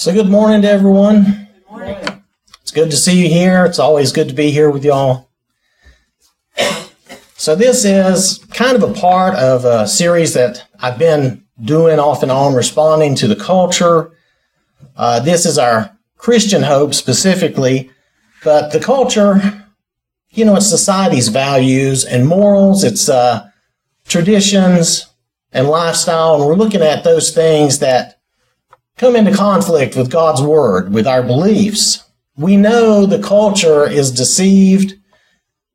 So, good morning to everyone. Good morning. It's good to see you here. It's always good to be here with y'all. So, this is kind of a part of a series that I've been doing off and on, responding to the culture. Uh, this is our Christian hope specifically, but the culture, you know, it's society's values and morals, it's uh, traditions and lifestyle, and we're looking at those things that come into conflict with God's word, with our beliefs. We know the culture is deceived.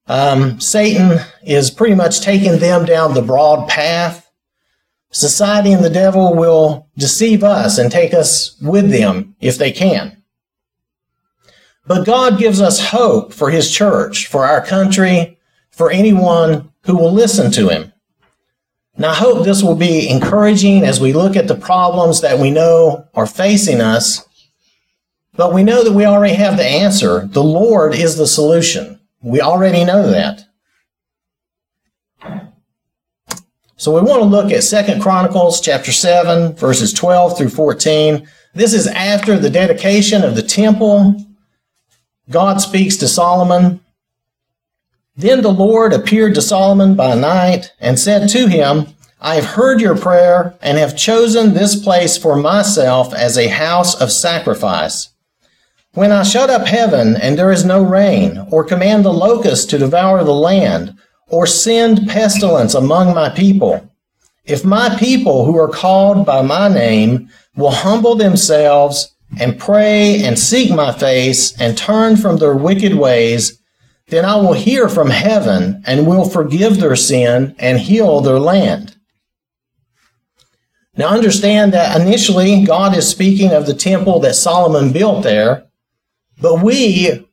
Um, Satan is pretty much taking them down the broad path. Society and the devil will deceive us and take us with them if they can. But God gives us hope for His church, for our country, for anyone who will listen to Him. Now, I hope this will be encouraging as we look at the problems that we know are facing us, but we know that we already have the answer. The Lord is the solution. We already know that. So we want to look at Second Chronicles chapter 7 verses 12 through 14. This is after the dedication of the temple. God speaks to Solomon then the Lord appeared to Solomon by night and said to him, I have heard your prayer and have chosen this place for myself as a house of sacrifice. When I shut up heaven and there is no rain, or command the locusts to devour the land, or send pestilence among my people, if my people who are called by my name will humble themselves and pray and seek my face and turn from their wicked ways, then I will hear from heaven and will forgive their sin and heal their land. Now understand that initially God is speaking of the temple that Solomon built there, but we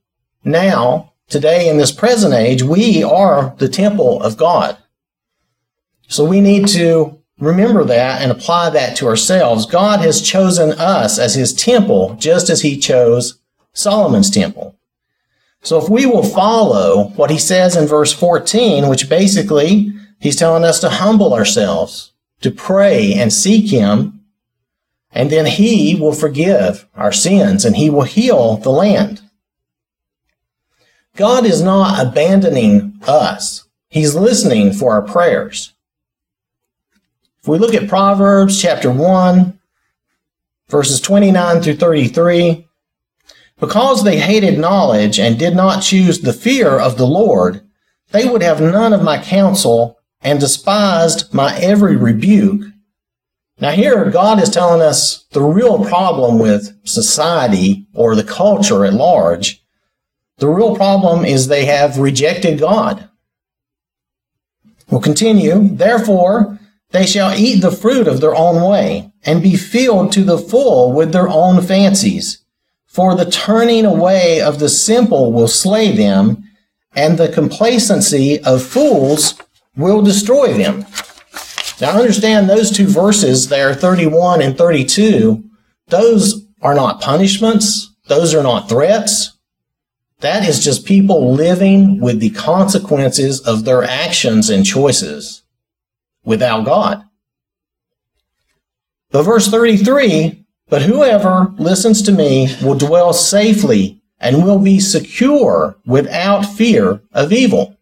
now, today in this present age, we are the temple of God. So we need to remember that and apply that to ourselves. God has chosen us as his temple just as he chose Solomon's temple. So if we will follow what he says in verse 14, which basically he's telling us to humble ourselves, to pray and seek him, and then he will forgive our sins and he will heal the land. God is not abandoning us. He's listening for our prayers. If we look at Proverbs chapter 1, verses 29 through 33, because they hated knowledge and did not choose the fear of the Lord, they would have none of my counsel and despised my every rebuke. Now, here God is telling us the real problem with society or the culture at large. The real problem is they have rejected God. We'll continue. Therefore, they shall eat the fruit of their own way and be filled to the full with their own fancies. For the turning away of the simple will slay them, and the complacency of fools will destroy them. Now understand those two verses there, 31 and 32, those are not punishments, those are not threats. That is just people living with the consequences of their actions and choices without God. But verse 33 but whoever listens to me will dwell safely and will be secure without fear of evil.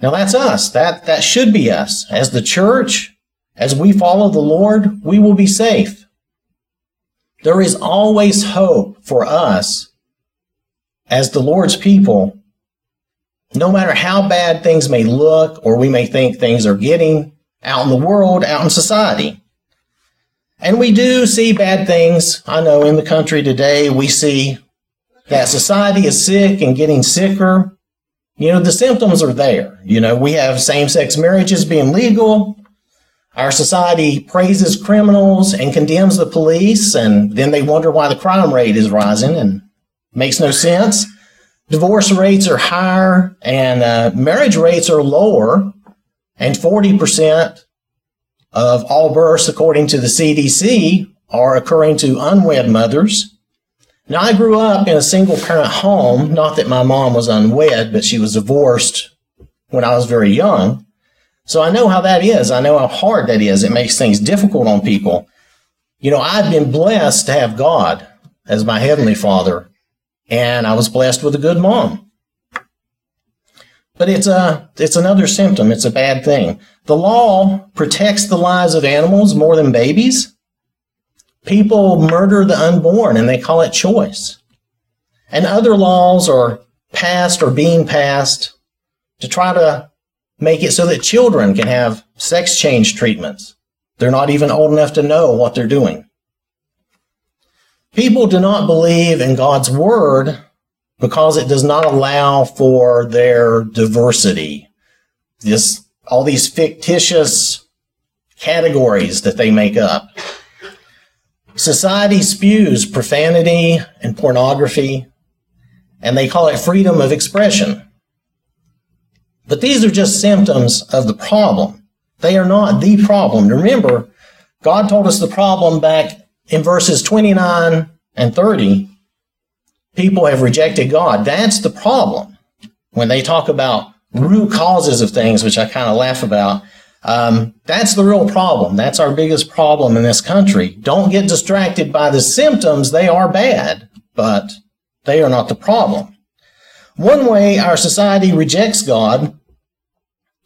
Now that's us. That, that should be us. As the church, as we follow the Lord, we will be safe. There is always hope for us as the Lord's people, no matter how bad things may look or we may think things are getting out in the world, out in society. And we do see bad things. I know in the country today, we see that society is sick and getting sicker. You know, the symptoms are there. You know, we have same sex marriages being legal. Our society praises criminals and condemns the police, and then they wonder why the crime rate is rising and makes no sense. Divorce rates are higher and uh, marriage rates are lower, and 40% of all births, according to the CDC, are occurring to unwed mothers. Now, I grew up in a single parent home, not that my mom was unwed, but she was divorced when I was very young. So I know how that is. I know how hard that is. It makes things difficult on people. You know, I've been blessed to have God as my heavenly father, and I was blessed with a good mom. But it's a it's another symptom. It's a bad thing. The law protects the lives of animals more than babies. People murder the unborn and they call it choice. And other laws are passed or being passed to try to make it so that children can have sex change treatments. They're not even old enough to know what they're doing. People do not believe in God's word because it does not allow for their diversity. This, all these fictitious categories that they make up. Society spews profanity and pornography, and they call it freedom of expression. But these are just symptoms of the problem. They are not the problem. Remember, God told us the problem back in verses 29 and 30 people have rejected God. That's the problem. When they talk about root causes of things, which I kind of laugh about, um, that's the real problem. That's our biggest problem in this country. Don't get distracted by the symptoms. They are bad, but they are not the problem. One way our society rejects God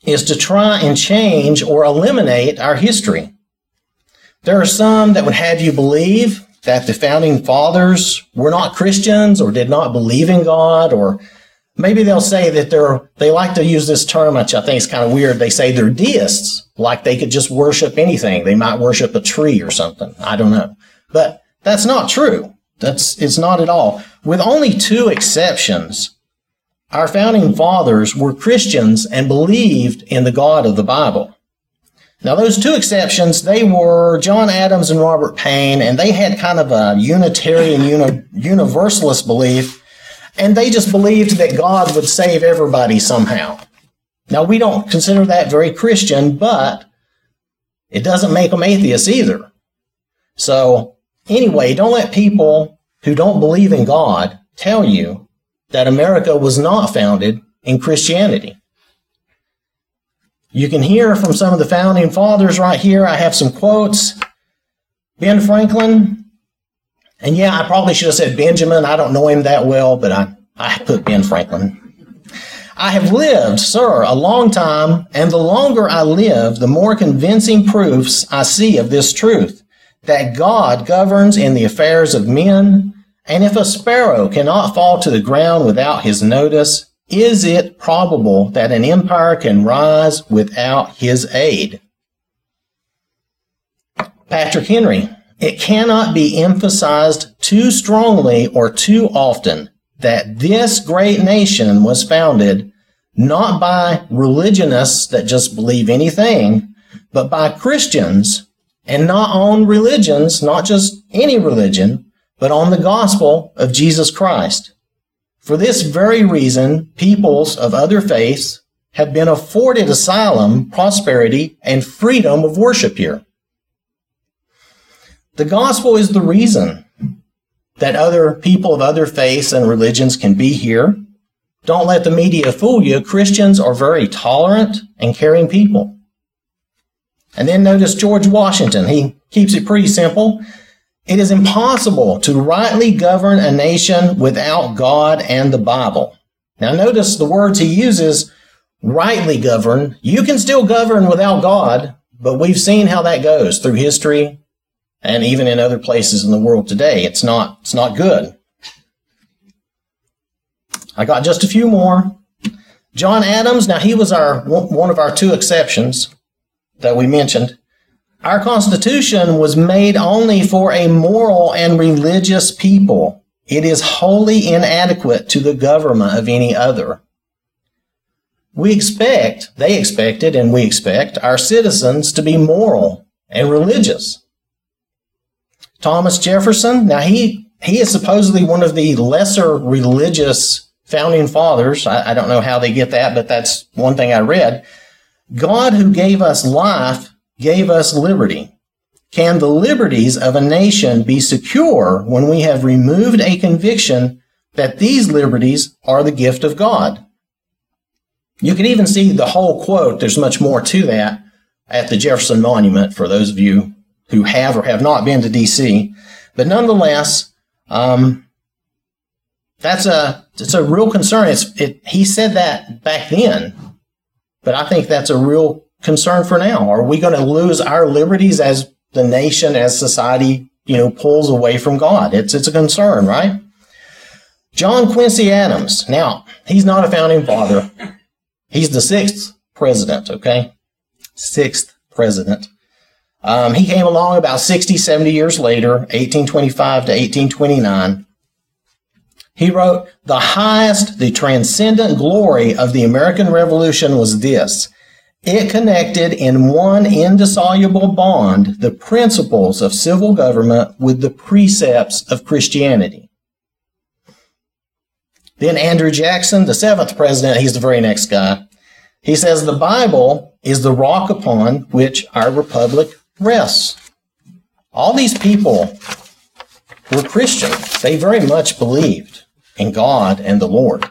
is to try and change or eliminate our history. There are some that would have you believe that the founding fathers were not Christians or did not believe in God, or maybe they'll say that they're, they like to use this term, which I think is kind of weird. They say they're deists, like they could just worship anything. They might worship a tree or something. I don't know. But that's not true. That's, it's not at all. With only two exceptions, our founding fathers were Christians and believed in the God of the Bible. Now, those two exceptions, they were John Adams and Robert Paine, and they had kind of a Unitarian uni- Universalist belief, and they just believed that God would save everybody somehow. Now, we don't consider that very Christian, but it doesn't make them atheists either. So, anyway, don't let people who don't believe in God tell you that America was not founded in Christianity. You can hear from some of the founding fathers right here. I have some quotes. Ben Franklin, and yeah, I probably should have said Benjamin. I don't know him that well, but I, I put Ben Franklin. I have lived, sir, a long time, and the longer I live, the more convincing proofs I see of this truth that God governs in the affairs of men, and if a sparrow cannot fall to the ground without his notice, is it probable that an empire can rise without his aid? Patrick Henry, it cannot be emphasized too strongly or too often that this great nation was founded not by religionists that just believe anything, but by Christians and not on religions, not just any religion, but on the gospel of Jesus Christ. For this very reason, peoples of other faiths have been afforded asylum, prosperity, and freedom of worship here. The gospel is the reason that other people of other faiths and religions can be here. Don't let the media fool you. Christians are very tolerant and caring people. And then notice George Washington. He keeps it pretty simple. It is impossible to rightly govern a nation without God and the Bible. Now, notice the words he uses rightly govern. You can still govern without God, but we've seen how that goes through history and even in other places in the world today. It's not, it's not good. I got just a few more. John Adams, now he was our one of our two exceptions that we mentioned. Our Constitution was made only for a moral and religious people. It is wholly inadequate to the government of any other. We expect, they expected, and we expect our citizens to be moral and religious. Thomas Jefferson, now he, he is supposedly one of the lesser religious founding fathers. I, I don't know how they get that, but that's one thing I read. God who gave us life gave us liberty. Can the liberties of a nation be secure when we have removed a conviction that these liberties are the gift of God? You can even see the whole quote. There's much more to that at the Jefferson Monument for those of you who have or have not been to D.C. But nonetheless, um, that's a it's a real concern. It's it, he said that back then, but I think that's a real concern for now. Are we going to lose our liberties as the nation, as society, you know, pulls away from God? It's it's a concern, right? John Quincy Adams. Now, he's not a founding father. He's the sixth president, okay? Sixth president. Um, he came along about 60, 70 years later, 1825 to 1829. He wrote, The highest, the transcendent glory of the American Revolution was this. It connected in one indissoluble bond the principles of civil government with the precepts of Christianity. Then Andrew Jackson, the seventh president, he's the very next guy. He says the Bible is the rock upon which our republic rests. All these people were Christian. They very much believed in God and the Lord.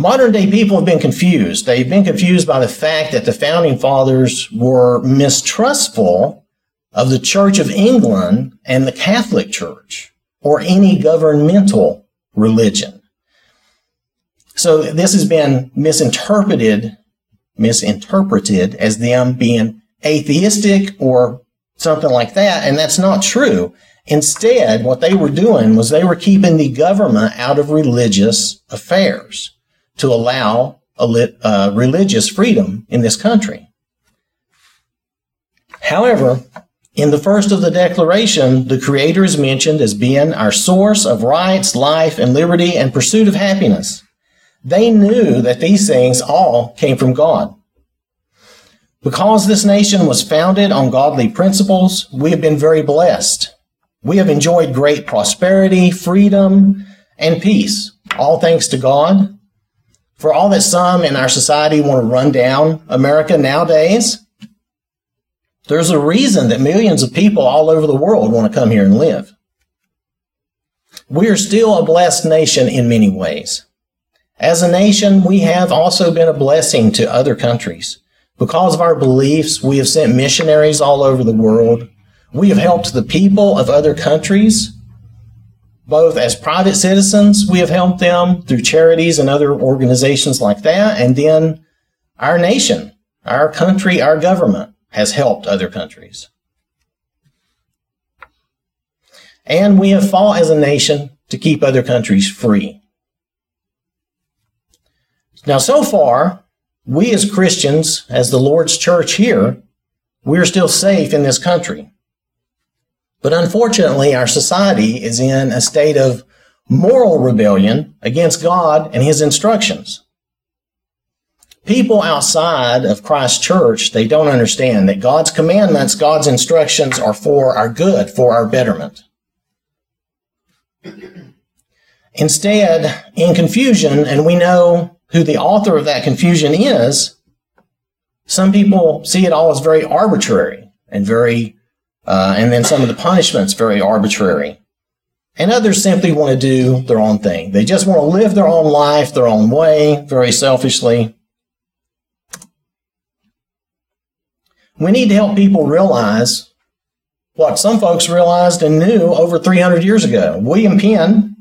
Modern day people have been confused. They've been confused by the fact that the founding fathers were mistrustful of the Church of England and the Catholic Church or any governmental religion. So this has been misinterpreted, misinterpreted as them being atheistic or something like that, and that's not true. Instead, what they were doing was they were keeping the government out of religious affairs to allow lit, uh, religious freedom in this country. However, in the first of the Declaration, the Creator is mentioned as being our source of rights, life, and liberty and pursuit of happiness. They knew that these things all came from God. Because this nation was founded on godly principles, we have been very blessed. We have enjoyed great prosperity, freedom, and peace, all thanks to God. For all that some in our society want to run down America nowadays, there's a reason that millions of people all over the world want to come here and live. We are still a blessed nation in many ways. As a nation, we have also been a blessing to other countries. Because of our beliefs, we have sent missionaries all over the world. We have helped the people of other countries, both as private citizens, we have helped them through charities and other organizations like that. And then our nation, our country, our government has helped other countries. And we have fought as a nation to keep other countries free. Now, so far, we as Christians, as the Lord's church here, we're still safe in this country. But unfortunately, our society is in a state of moral rebellion against God and his instructions. People outside of Christ's church, they don't understand that God's commandments, God's instructions are for our good, for our betterment. Instead, in confusion, and we know who the author of that confusion is, some people see it all as very arbitrary and very, uh, and then some of the punishments very arbitrary. And others simply want to do their own thing. They just want to live their own life, their own way, very selfishly. We need to help people realize what some folks realized and knew over 300 years ago. William Penn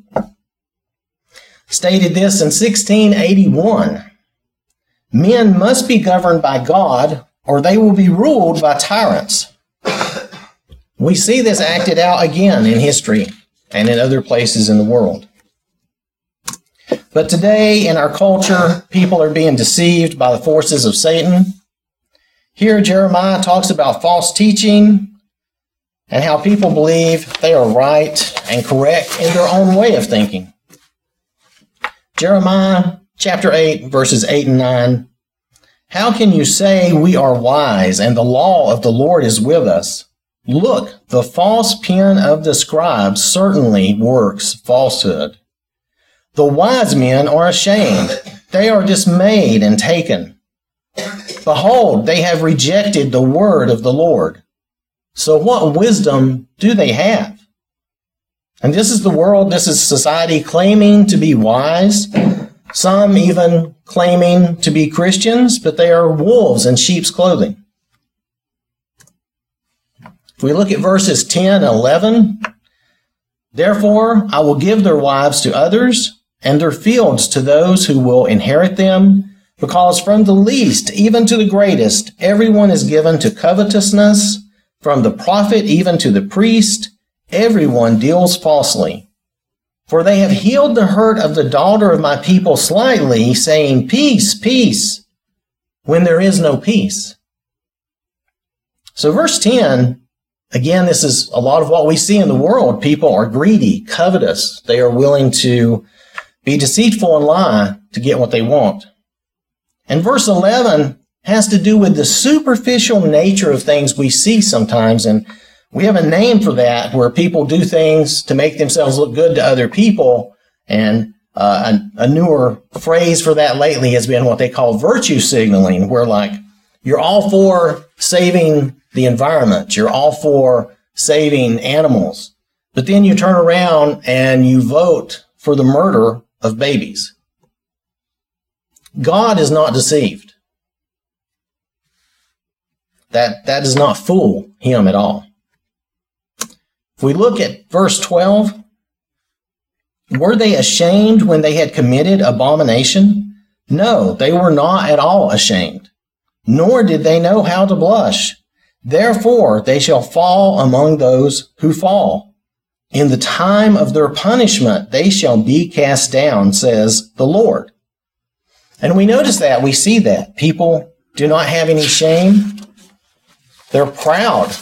stated this in 1681 Men must be governed by God, or they will be ruled by tyrants. We see this acted out again in history and in other places in the world. But today in our culture, people are being deceived by the forces of Satan. Here, Jeremiah talks about false teaching and how people believe they are right and correct in their own way of thinking. Jeremiah chapter 8, verses 8 and 9. How can you say we are wise and the law of the Lord is with us? Look, the false pen of the scribes certainly works falsehood. The wise men are ashamed. They are dismayed and taken. Behold, they have rejected the word of the Lord. So what wisdom do they have? And this is the world, this is society claiming to be wise, some even claiming to be Christians, but they are wolves in sheep's clothing. If we look at verses 10 and 11, therefore I will give their wives to others and their fields to those who will inherit them, because from the least even to the greatest, everyone is given to covetousness, from the prophet even to the priest, everyone deals falsely. For they have healed the hurt of the daughter of my people slightly, saying, Peace, peace, when there is no peace. So verse 10 Again, this is a lot of what we see in the world. People are greedy, covetous. They are willing to be deceitful and lie to get what they want. And verse 11 has to do with the superficial nature of things we see sometimes. And we have a name for that where people do things to make themselves look good to other people. And uh, a, a newer phrase for that lately has been what they call virtue signaling, where like you're all for saving the environment. You're all for saving animals. But then you turn around and you vote for the murder of babies. God is not deceived. That, that does not fool him at all. If we look at verse 12, were they ashamed when they had committed abomination? No, they were not at all ashamed, nor did they know how to blush. Therefore, they shall fall among those who fall. In the time of their punishment, they shall be cast down, says the Lord. And we notice that, we see that. People do not have any shame. They're proud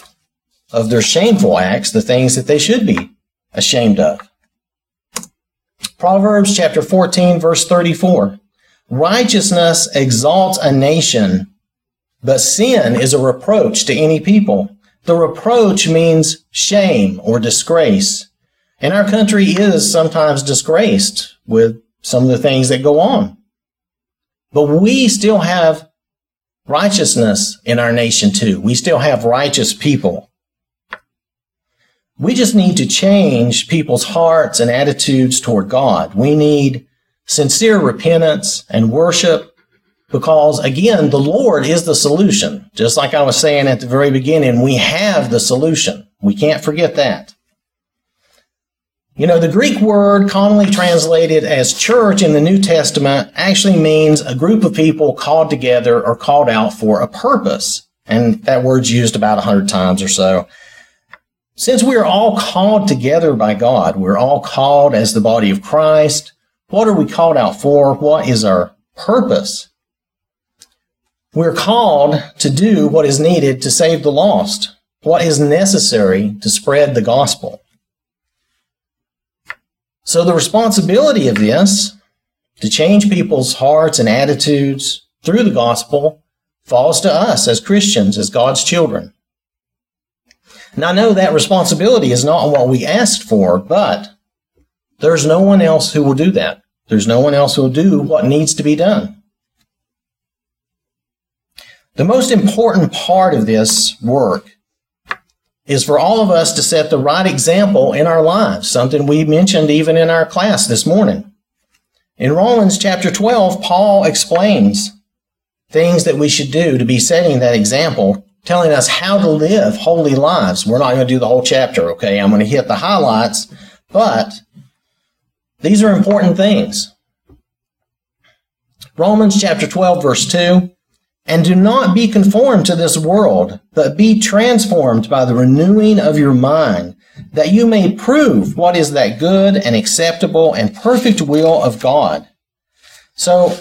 of their shameful acts, the things that they should be ashamed of. Proverbs chapter 14, verse 34. Righteousness exalts a nation, but sin is a reproach to any people. The reproach means shame or disgrace. And our country is sometimes disgraced with some of the things that go on. But we still have righteousness in our nation too. We still have righteous people. We just need to change people's hearts and attitudes toward God. We need sincere repentance and worship because again, the Lord is the solution. Just like I was saying at the very beginning, we have the solution. We can't forget that. You know, the Greek word commonly translated as church in the New Testament actually means a group of people called together or called out for a purpose. And that word's used about a hundred times or so. Since we are all called together by God, we're all called as the body of Christ. What are we called out for? What is our purpose? We're called to do what is needed to save the lost, what is necessary to spread the gospel. So the responsibility of this, to change people's hearts and attitudes through the gospel, falls to us as Christians, as God's children. Now I know that responsibility is not what we asked for, but there's no one else who will do that. There's no one else who will do what needs to be done. The most important part of this work is for all of us to set the right example in our lives, something we mentioned even in our class this morning. In Romans chapter 12, Paul explains things that we should do to be setting that example, telling us how to live holy lives. We're not going to do the whole chapter, okay? I'm going to hit the highlights, but these are important things. Romans chapter 12, verse 2 and do not be conformed to this world, but be transformed by the renewing of your mind, that you may prove what is that good and acceptable and perfect will of God. So,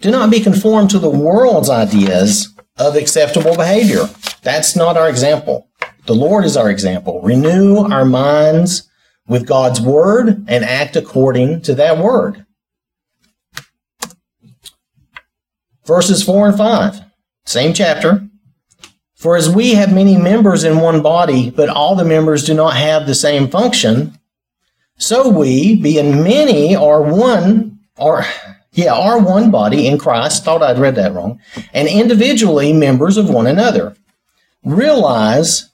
do not be conformed to the world's ideas of acceptable behavior. That's not our example. The Lord is our example. Renew our minds with God's word and act according to that word. Verses 4 and 5. Same chapter. For as we have many members in one body, but all the members do not have the same function, so we, being many, are one, are, yeah, are one body in Christ. Thought I'd read that wrong. And individually members of one another. Realize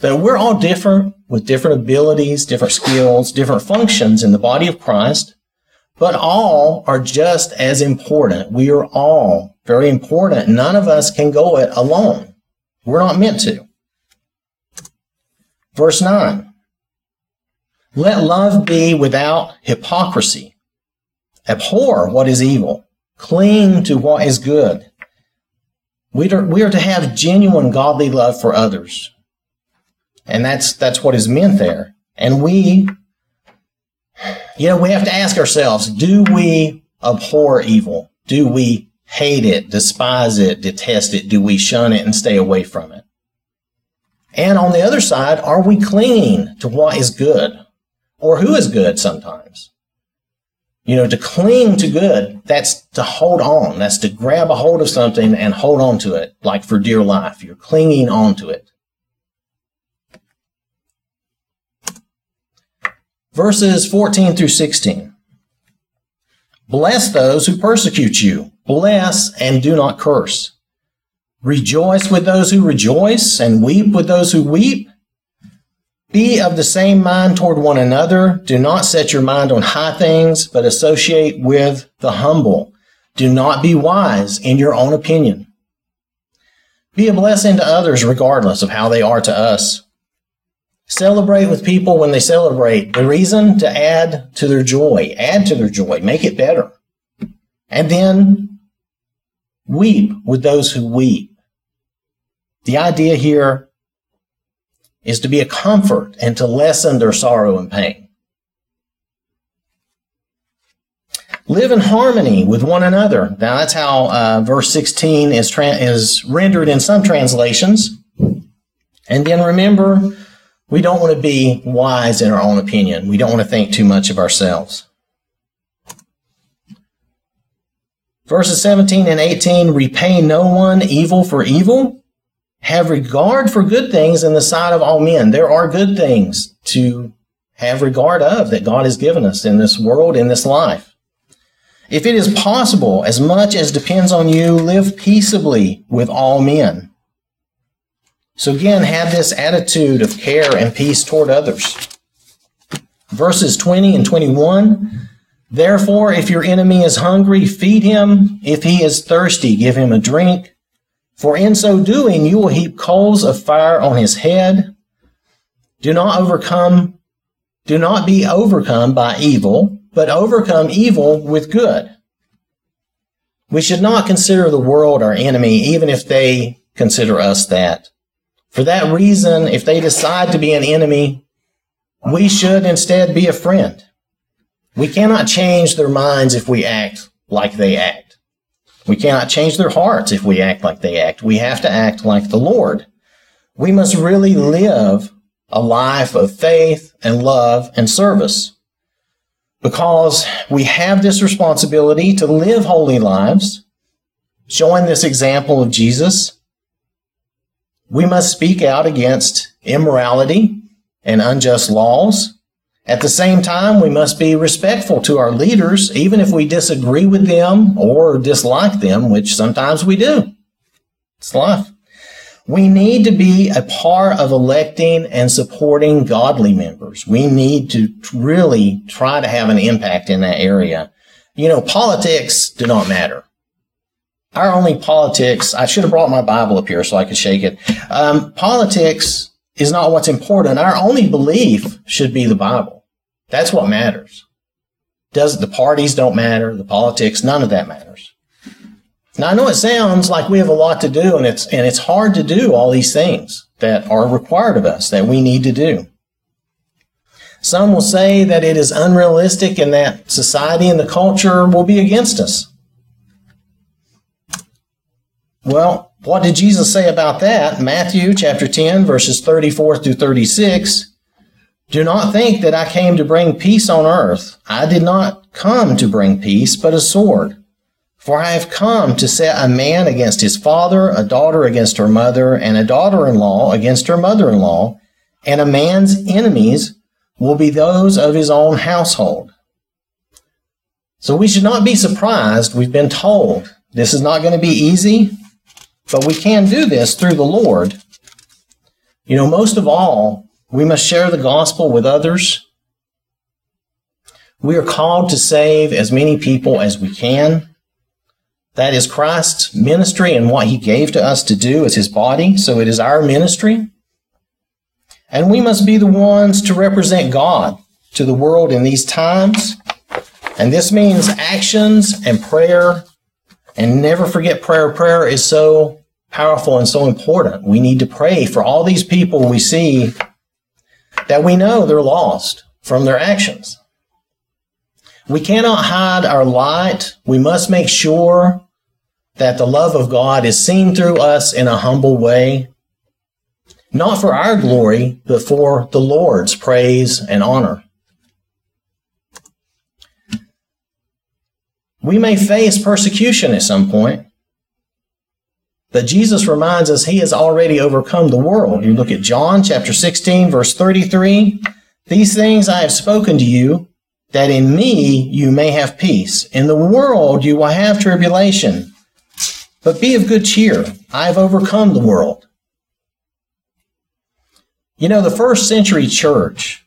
that we're all different with different abilities, different skills, different functions in the body of Christ but all are just as important. We are all very important. None of us can go it alone. We're not meant to. Verse 9. Let love be without hypocrisy. Abhor what is evil. Cling to what is good. We are, we are to have genuine godly love for others. And that's, that's what is meant there. And we, you know, we have to ask ourselves, do we abhor evil? Do we hate it, despise it, detest it? Do we shun it and stay away from it? And on the other side, are we clinging to what is good or who is good sometimes? You know, to cling to good, that's to hold on. That's to grab a hold of something and hold on to it like for dear life. You're clinging on to it. Verses 14 through 16. Bless those who persecute you. Bless and do not curse. Rejoice with those who rejoice and weep with those who weep. Be of the same mind toward one another. Do not set your mind on high things, but associate with the humble. Do not be wise in your own opinion. Be a blessing to others regardless of how they are to us. Celebrate with people when they celebrate. The reason to add to their joy, add to their joy, make it better. And then weep with those who weep. The idea here is to be a comfort and to lessen their sorrow and pain. Live in harmony with one another. Now that's how uh, verse 16 is, tra- is rendered in some translations. And then remember, we don't want to be wise in our own opinion. We don't want to think too much of ourselves. Verses 17 and 18 repay no one evil for evil have regard for good things in the sight of all men. There are good things to have regard of that God has given us in this world, in this life. If it is possible, as much as depends on you, live peaceably with all men. So again, have this attitude of care and peace toward others. Verses 20 and 21. Therefore, if your enemy is hungry, feed him. If he is thirsty, give him a drink. For in so doing, you will heap coals of fire on his head. Do not overcome, do not be overcome by evil, but overcome evil with good. We should not consider the world our enemy, even if they consider us that. For that reason, if they decide to be an enemy, we should instead be a friend. We cannot change their minds if we act like they act. We cannot change their hearts if we act like they act. We have to act like the Lord. We must really live a life of faith and love and service because we have this responsibility to live holy lives, showing this example of Jesus. We must speak out against immorality and unjust laws. At the same time, we must be respectful to our leaders, even if we disagree with them or dislike them, which sometimes we do. It's life. We need to be a part of electing and supporting godly members. We need to really try to have an impact in that area. You know, politics do not matter. Our only politics, I should have brought my Bible up here so I could shake it. Um, politics is not what's important. Our only belief should be the Bible. That's what matters. Does the parties don't matter, the politics, none of that matters. Now I know it sounds like we have a lot to do and it's and it's hard to do all these things that are required of us that we need to do. Some will say that it is unrealistic and that society and the culture will be against us. Well, what did Jesus say about that? Matthew chapter 10 verses 34 through 36 do not think that I came to bring peace on earth. I did not come to bring peace, but a sword. For I have come to set a man against his father, a daughter against her mother, and a daughter in law against her mother in law, and a man's enemies will be those of his own household. So we should not be surprised. We've been told this is not going to be easy, but we can do this through the Lord. You know, most of all, we must share the gospel with others. We are called to save as many people as we can. That is Christ's ministry and what he gave to us to do as his body. So it is our ministry. And we must be the ones to represent God to the world in these times. And this means actions and prayer. And never forget prayer. Prayer is so powerful and so important. We need to pray for all these people we see that we know they're lost from their actions. We cannot hide our light. We must make sure that the love of God is seen through us in a humble way, not for our glory, but for the Lord's praise and honor. We may face persecution at some point, but Jesus reminds us he has already overcome the world. You look at John chapter 16, verse 33. These things I have spoken to you, that in me you may have peace. In the world you will have tribulation. But be of good cheer. I have overcome the world. You know, the first century church,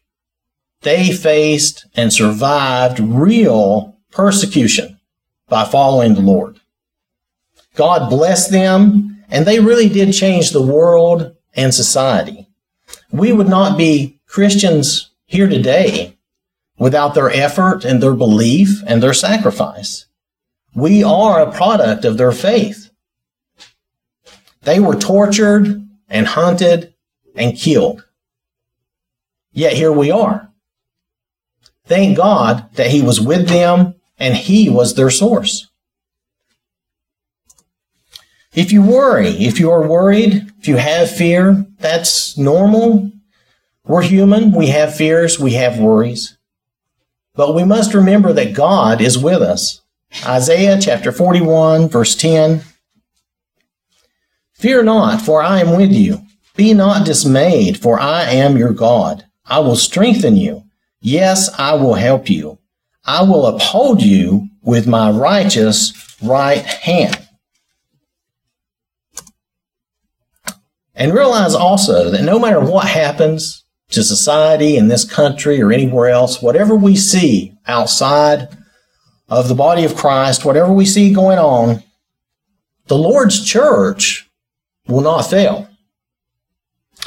they faced and survived real persecution by following the Lord. God blessed them, and they really did change the world and society. We would not be Christians here today without their effort and their belief and their sacrifice. We are a product of their faith. They were tortured and hunted and killed. Yet here we are. Thank God that He was with them and He was their source. If you worry, if you are worried, if you have fear, that's normal. We're human. We have fears. We have worries. But we must remember that God is with us. Isaiah chapter 41, verse 10. Fear not, for I am with you. Be not dismayed, for I am your God. I will strengthen you. Yes, I will help you. I will uphold you with my righteous right hand. And realize also that no matter what happens to society in this country or anywhere else, whatever we see outside of the body of Christ, whatever we see going on, the Lord's church will not fail.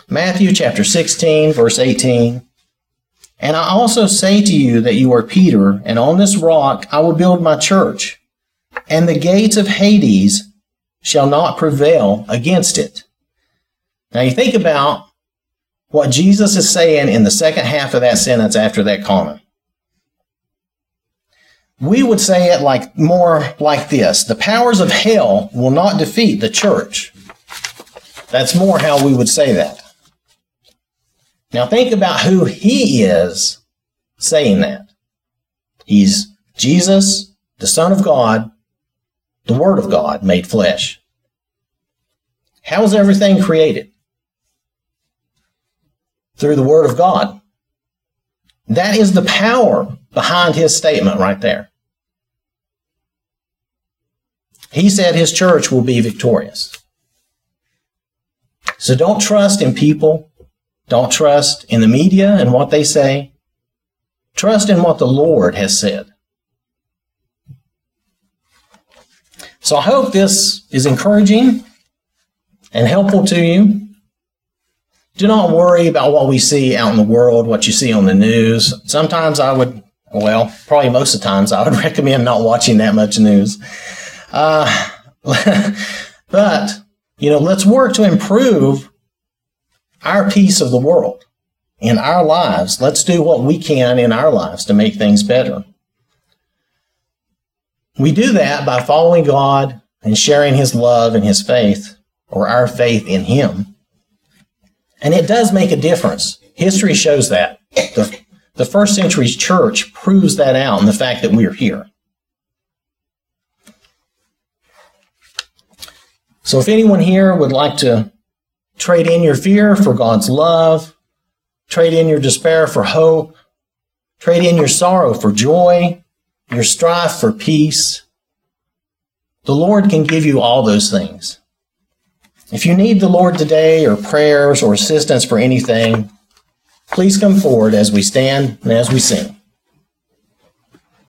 Matthew chapter 16, verse 18. And I also say to you that you are Peter, and on this rock I will build my church, and the gates of Hades shall not prevail against it. Now you think about what Jesus is saying in the second half of that sentence after that comment. We would say it like more like this. The powers of hell will not defeat the church. That's more how we would say that. Now think about who he is saying that. He's Jesus, the Son of God, the Word of God made flesh. How is everything created? Through the Word of God. That is the power behind his statement right there. He said his church will be victorious. So don't trust in people. Don't trust in the media and what they say. Trust in what the Lord has said. So I hope this is encouraging and helpful to you do not worry about what we see out in the world, what you see on the news. Sometimes I would, well, probably most of the times, I would recommend not watching that much news. Uh, but, you know, let's work to improve our piece of the world in our lives. Let's do what we can in our lives to make things better. We do that by following God and sharing His love and His faith, or our faith in Him. And it does make a difference. History shows that. The, the first century church proves that out in the fact that we are here. So if anyone here would like to trade in your fear for God's love, trade in your despair for hope, trade in your sorrow for joy, your strife for peace, the Lord can give you all those things. If you need the Lord today or prayers or assistance for anything, please come forward as we stand and as we sing.